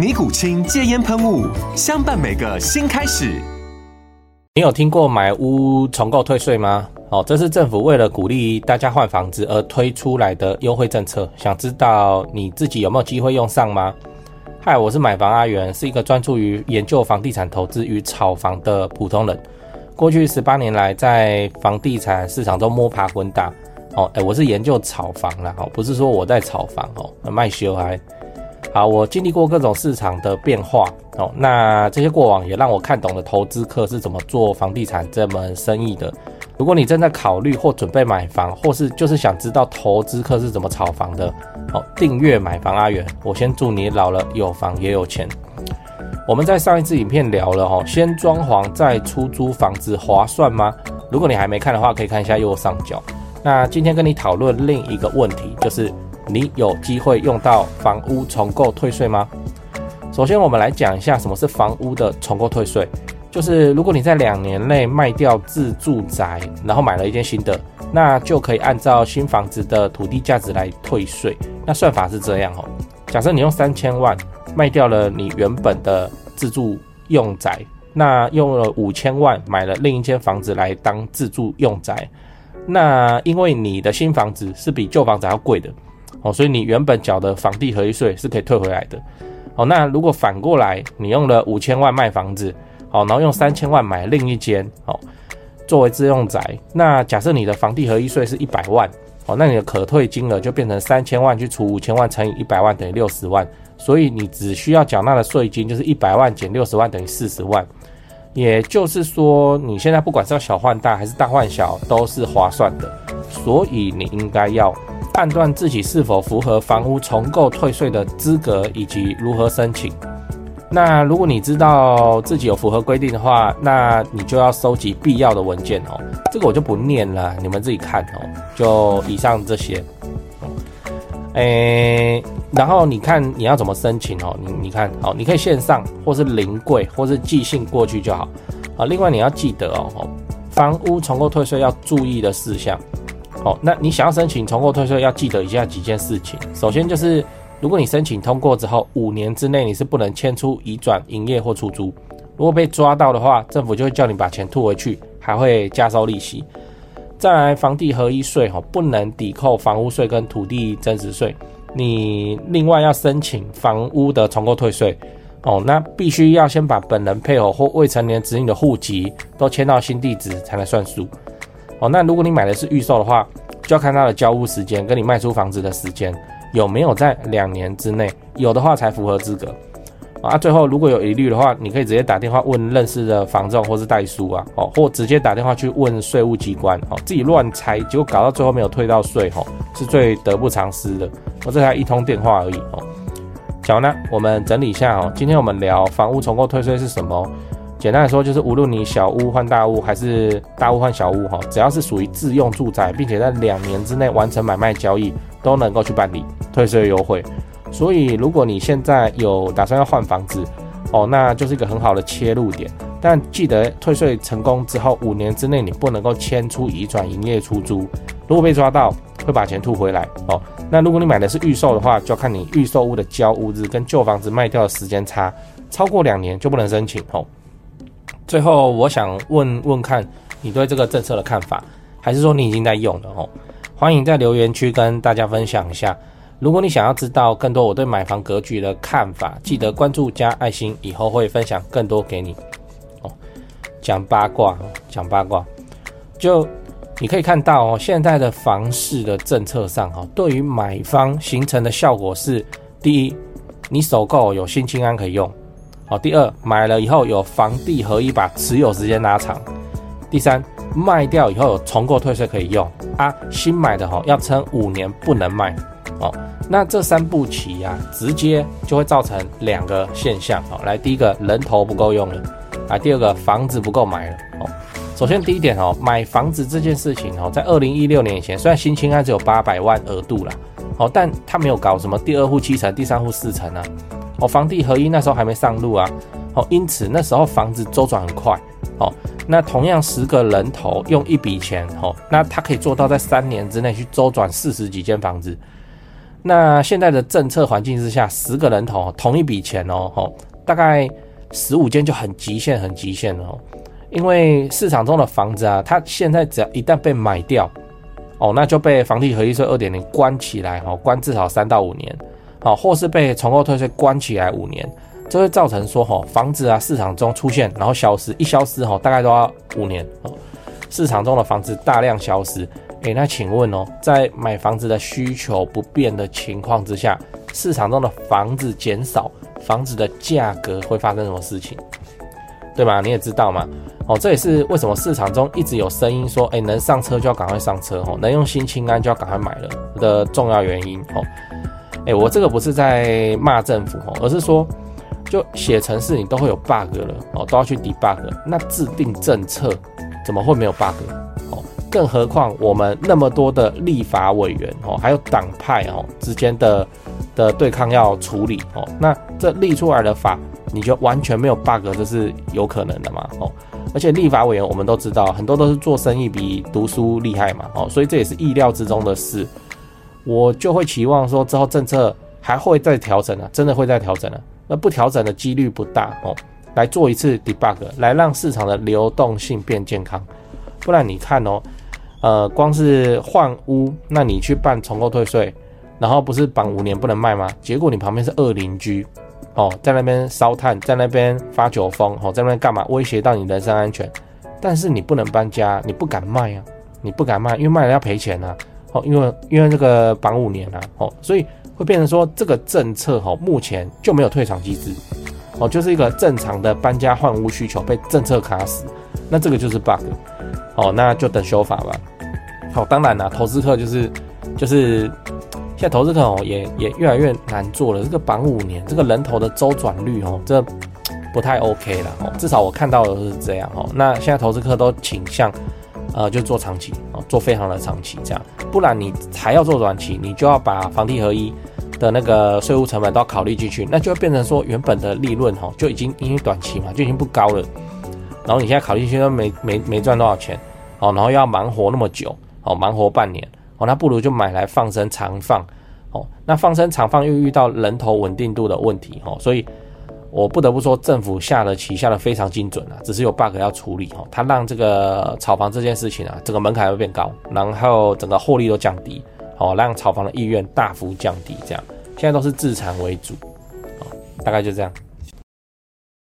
尼古清戒烟喷雾，相伴每个新开始。你有听过买屋重购退税吗？哦，这是政府为了鼓励大家换房子而推出来的优惠政策。想知道你自己有没有机会用上吗？嗨，我是买房阿元，是一个专注于研究房地产投资与炒房的普通人。过去十八年来，在房地产市场中摸爬滚打。哦，哎，我是研究炒房啦，哦，不是说我在炒房哦，卖修还。好，我经历过各种市场的变化哦，那这些过往也让我看懂了投资客是怎么做房地产这门生意的。如果你正在考虑或准备买房，或是就是想知道投资客是怎么炒房的，哦，订阅买房阿元，我先祝你老了有房也有钱。我们在上一次影片聊了哦，先装潢再出租房子划算吗？如果你还没看的话，可以看一下右上角。那今天跟你讨论另一个问题，就是。你有机会用到房屋重购退税吗？首先，我们来讲一下什么是房屋的重购退税。就是如果你在两年内卖掉自住宅，然后买了一间新的，那就可以按照新房子的土地价值来退税。那算法是这样哦。假设你用三千万卖掉了你原本的自住用宅，那用了五千万买了另一间房子来当自住用宅，那因为你的新房子是比旧房子还要贵的。哦，所以你原本缴的房地合一税是可以退回来的。哦，那如果反过来，你用了五千万卖房子，好，然后用三千万买另一间，哦，作为自用宅，那假设你的房地合一税是一百万，哦，那你的可退金额就变成三千万去除五千万乘以一百万等于六十万，所以你只需要缴纳的税金就是一百万减六十万等于四十万。也就是说，你现在不管是要小换大还是大换小，都是划算的，所以你应该要。判断自己是否符合房屋重构退税的资格以及如何申请。那如果你知道自己有符合规定的话，那你就要收集必要的文件哦。这个我就不念了，你们自己看哦。就以上这些。诶，然后你看你要怎么申请哦？你你看哦，你可以线上或是临柜或是寄信过去就好。啊，另外你要记得哦，房屋重构退税要注意的事项。哦，那你想要申请重购退税，要记得以下几件事情。首先就是，如果你申请通过之后，五年之内你是不能迁出、移转、营业或出租。如果被抓到的话，政府就会叫你把钱吐回去，还会加收利息。再来，房地合一税哈，不能抵扣房屋税跟土地增值税。你另外要申请房屋的重购退税哦，那必须要先把本人、配偶或未成年子女的户籍都迁到新地址才能算数。哦，那如果你买的是预售的话，就要看它的交屋时间跟你卖出房子的时间有没有在两年之内，有的话才符合资格。啊，最后如果有疑虑的话，你可以直接打电话问认识的房仲或是代书啊，哦，或直接打电话去问税务机关，哦，自己乱猜，结果搞到最后没有退到税，哦，是最得不偿失的。我这才一通电话而已，哦。讲完了，我们整理一下，哦，今天我们聊房屋重购退税是什么？简单来说，就是无论你小屋换大屋，还是大屋换小屋，哈，只要是属于自用住宅，并且在两年之内完成买卖交易，都能够去办理退税优惠。所以，如果你现在有打算要换房子，哦，那就是一个很好的切入点。但记得退税成功之后，五年之内你不能够迁出、移转、营业、出租。如果被抓到，会把钱吐回来。哦，那如果你买的是预售的话，就要看你预售屋的交屋日跟旧房子卖掉的时间差超过两年，就不能申请。哦。最后，我想问问看你对这个政策的看法，还是说你已经在用了哦？欢迎在留言区跟大家分享一下。如果你想要知道更多我对买房格局的看法，记得关注加爱心，以后会分享更多给你哦。讲八卦，讲八卦，就你可以看到哦，现在的房市的政策上哈，对于买方形成的效果是：第一，你首购有新青安可以用；哦，第二，买了以后有房地合一，把持有时间拉长；第三，卖掉以后有重购退税可以用啊。新买的哈要撑五年不能卖哦。那这三步棋呀，直接就会造成两个现象哦。来，第一个人头不够用了啊，第二个房子不够买了哦。首先第一点哦，买房子这件事情哦，在二零一六年以前，虽然新青安只有八百万额度啦，哦，但他没有搞什么第二户七成、第三户四成啊，哦，房地合一那时候还没上路啊，哦，因此那时候房子周转很快哦。那同样十个人头用一笔钱哦，那他可以做到在三年之内去周转四十几间房子。那现在的政策环境之下，十个人头同一笔钱哦，吼，大概十五间就很极限，很极限了哦。因为市场中的房子啊，它现在只要一旦被买掉，哦，那就被房地合一税二点零关起来，哦，关至少三到五年，哦，或是被重购退税关起来五年，这会造成说，吼，房子啊市场中出现，然后消失，一消失，吼，大概都要五年，哦，市场中的房子大量消失。诶，那请问哦，在买房子的需求不变的情况之下，市场中的房子减少，房子的价格会发生什么事情？对吗？你也知道嘛。哦，这也是为什么市场中一直有声音说，诶，能上车就要赶快上车哦，能用新清安就要赶快买了的重要原因哦。诶，我这个不是在骂政府哦，而是说，就写程式你都会有 bug 了哦，都要去 debug，那制定政策怎么会没有 bug？哦更何况我们那么多的立法委员哦，还有党派哦之间的的对抗要处理哦，那这立出来的法你就完全没有 bug，这是有可能的嘛哦？而且立法委员我们都知道，很多都是做生意比读书厉害嘛哦，所以这也是意料之中的事。我就会期望说之后政策还会再调整啊，真的会再调整啊，那不调整的几率不大哦。来做一次 debug，来让市场的流动性变健康，不然你看哦。呃，光是换屋，那你去办重构退税，然后不是绑五年不能卖吗？结果你旁边是二邻居，哦，在那边烧炭，在那边发酒疯，哦，在那边干嘛？威胁到你人身安全。但是你不能搬家，你不敢卖啊，你不敢卖，因为卖了要赔钱啊，哦，因为因为这个绑五年啊，哦，所以会变成说这个政策，哦，目前就没有退场机制，哦，就是一个正常的搬家换屋需求被政策卡死，那这个就是 bug。哦，那就等修法吧。好，当然啦，投资客就是就是现在投资客哦，也也越来越难做了。这个绑五年，这个人头的周转率哦，这不太 OK 了哦。至少我看到的是这样哦。那现在投资客都倾向呃，就做长期哦，做非常的长期这样。不然你还要做短期，你就要把房地合一的那个税务成本都要考虑进去，那就会变成说原本的利润哈就已经因为短期嘛就已经不高了。然后你现在考虑进去都没没没赚多少钱。哦，然后要忙活那么久，哦，忙活半年，哦，那不如就买来放生长放，哦，那放生长放又遇到人头稳定度的问题，哦，所以我不得不说，政府下的棋下的非常精准啊，只是有 bug 要处理，哦，他让这个炒房这件事情啊，整个门槛会变高，然后整个获利都降低，哦，让炒房的意愿大幅降低，这样，现在都是自残为主，哦，大概就这样。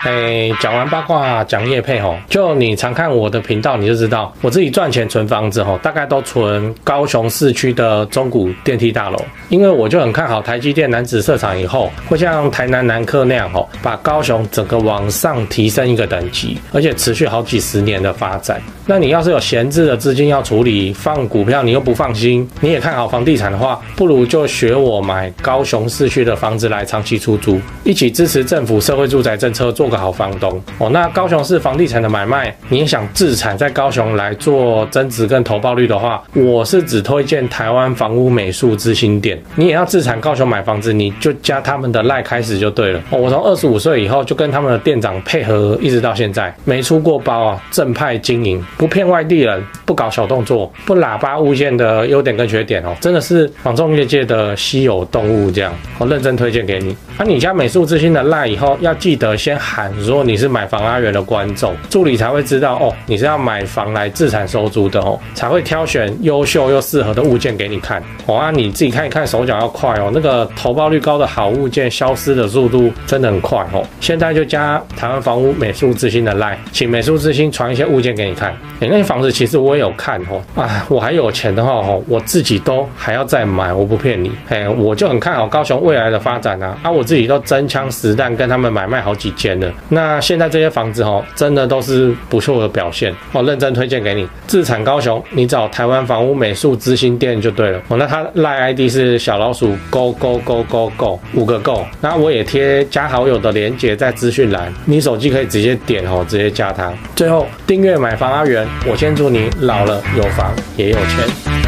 哎，讲完八卦，讲业配吼，就你常看我的频道，你就知道我自己赚钱存房子吼，大概都存高雄市区的中古电梯大楼，因为我就很看好台积电楠梓设厂以后，会像台南南科那样吼，把高雄整个往上提升一个等级，而且持续好几十年的发展。那你要是有闲置的资金要处理，放股票你又不放心，你也看好房地产的话，不如就学我买高雄市区的房子来长期出租，一起支持政府社会住宅政策做。个好房东哦，那高雄市房地产的买卖，你想自产在高雄来做增值跟投报率的话，我是只推荐台湾房屋美术之星店。你也要自产高雄买房子，你就加他们的赖开始就对了。哦，我从二十五岁以后就跟他们的店长配合，一直到现在没出过包啊，正派经营，不骗外地人，不搞小动作，不喇叭物件的优点跟缺点哦，真的是房仲业界的稀有动物这样。我认真推荐给你。那、你加美术之星的赖以后要记得先喊。喊说你是买房阿元的观众，助理才会知道哦，你是要买房来自产收租的哦，才会挑选优秀又适合的物件给你看。哦啊，你自己看一看，手脚要快哦，那个投报率高的好物件消失的速度真的很快哦。现在就加台湾房屋美术之星的 LINE，请美术之星传一些物件给你看。哎，那些房子其实我也有看哦，啊，我还有钱的话哦，我自己都还要再买，我不骗你。哎，我就很看好高雄未来的发展啊，啊，我自己都真枪实弹跟他们买卖好几间了。那现在这些房子哦，真的都是不错的表现哦，认真推荐给你。自产高雄，你找台湾房屋美术之星店就对了哦。那他赖 ID 是小老鼠 Go Go Go Go Go 五个 Go。那我也贴加好友的连接在资讯栏，你手机可以直接点哦，直接加他。最后订阅买房阿元，我先祝你老了有房也有钱。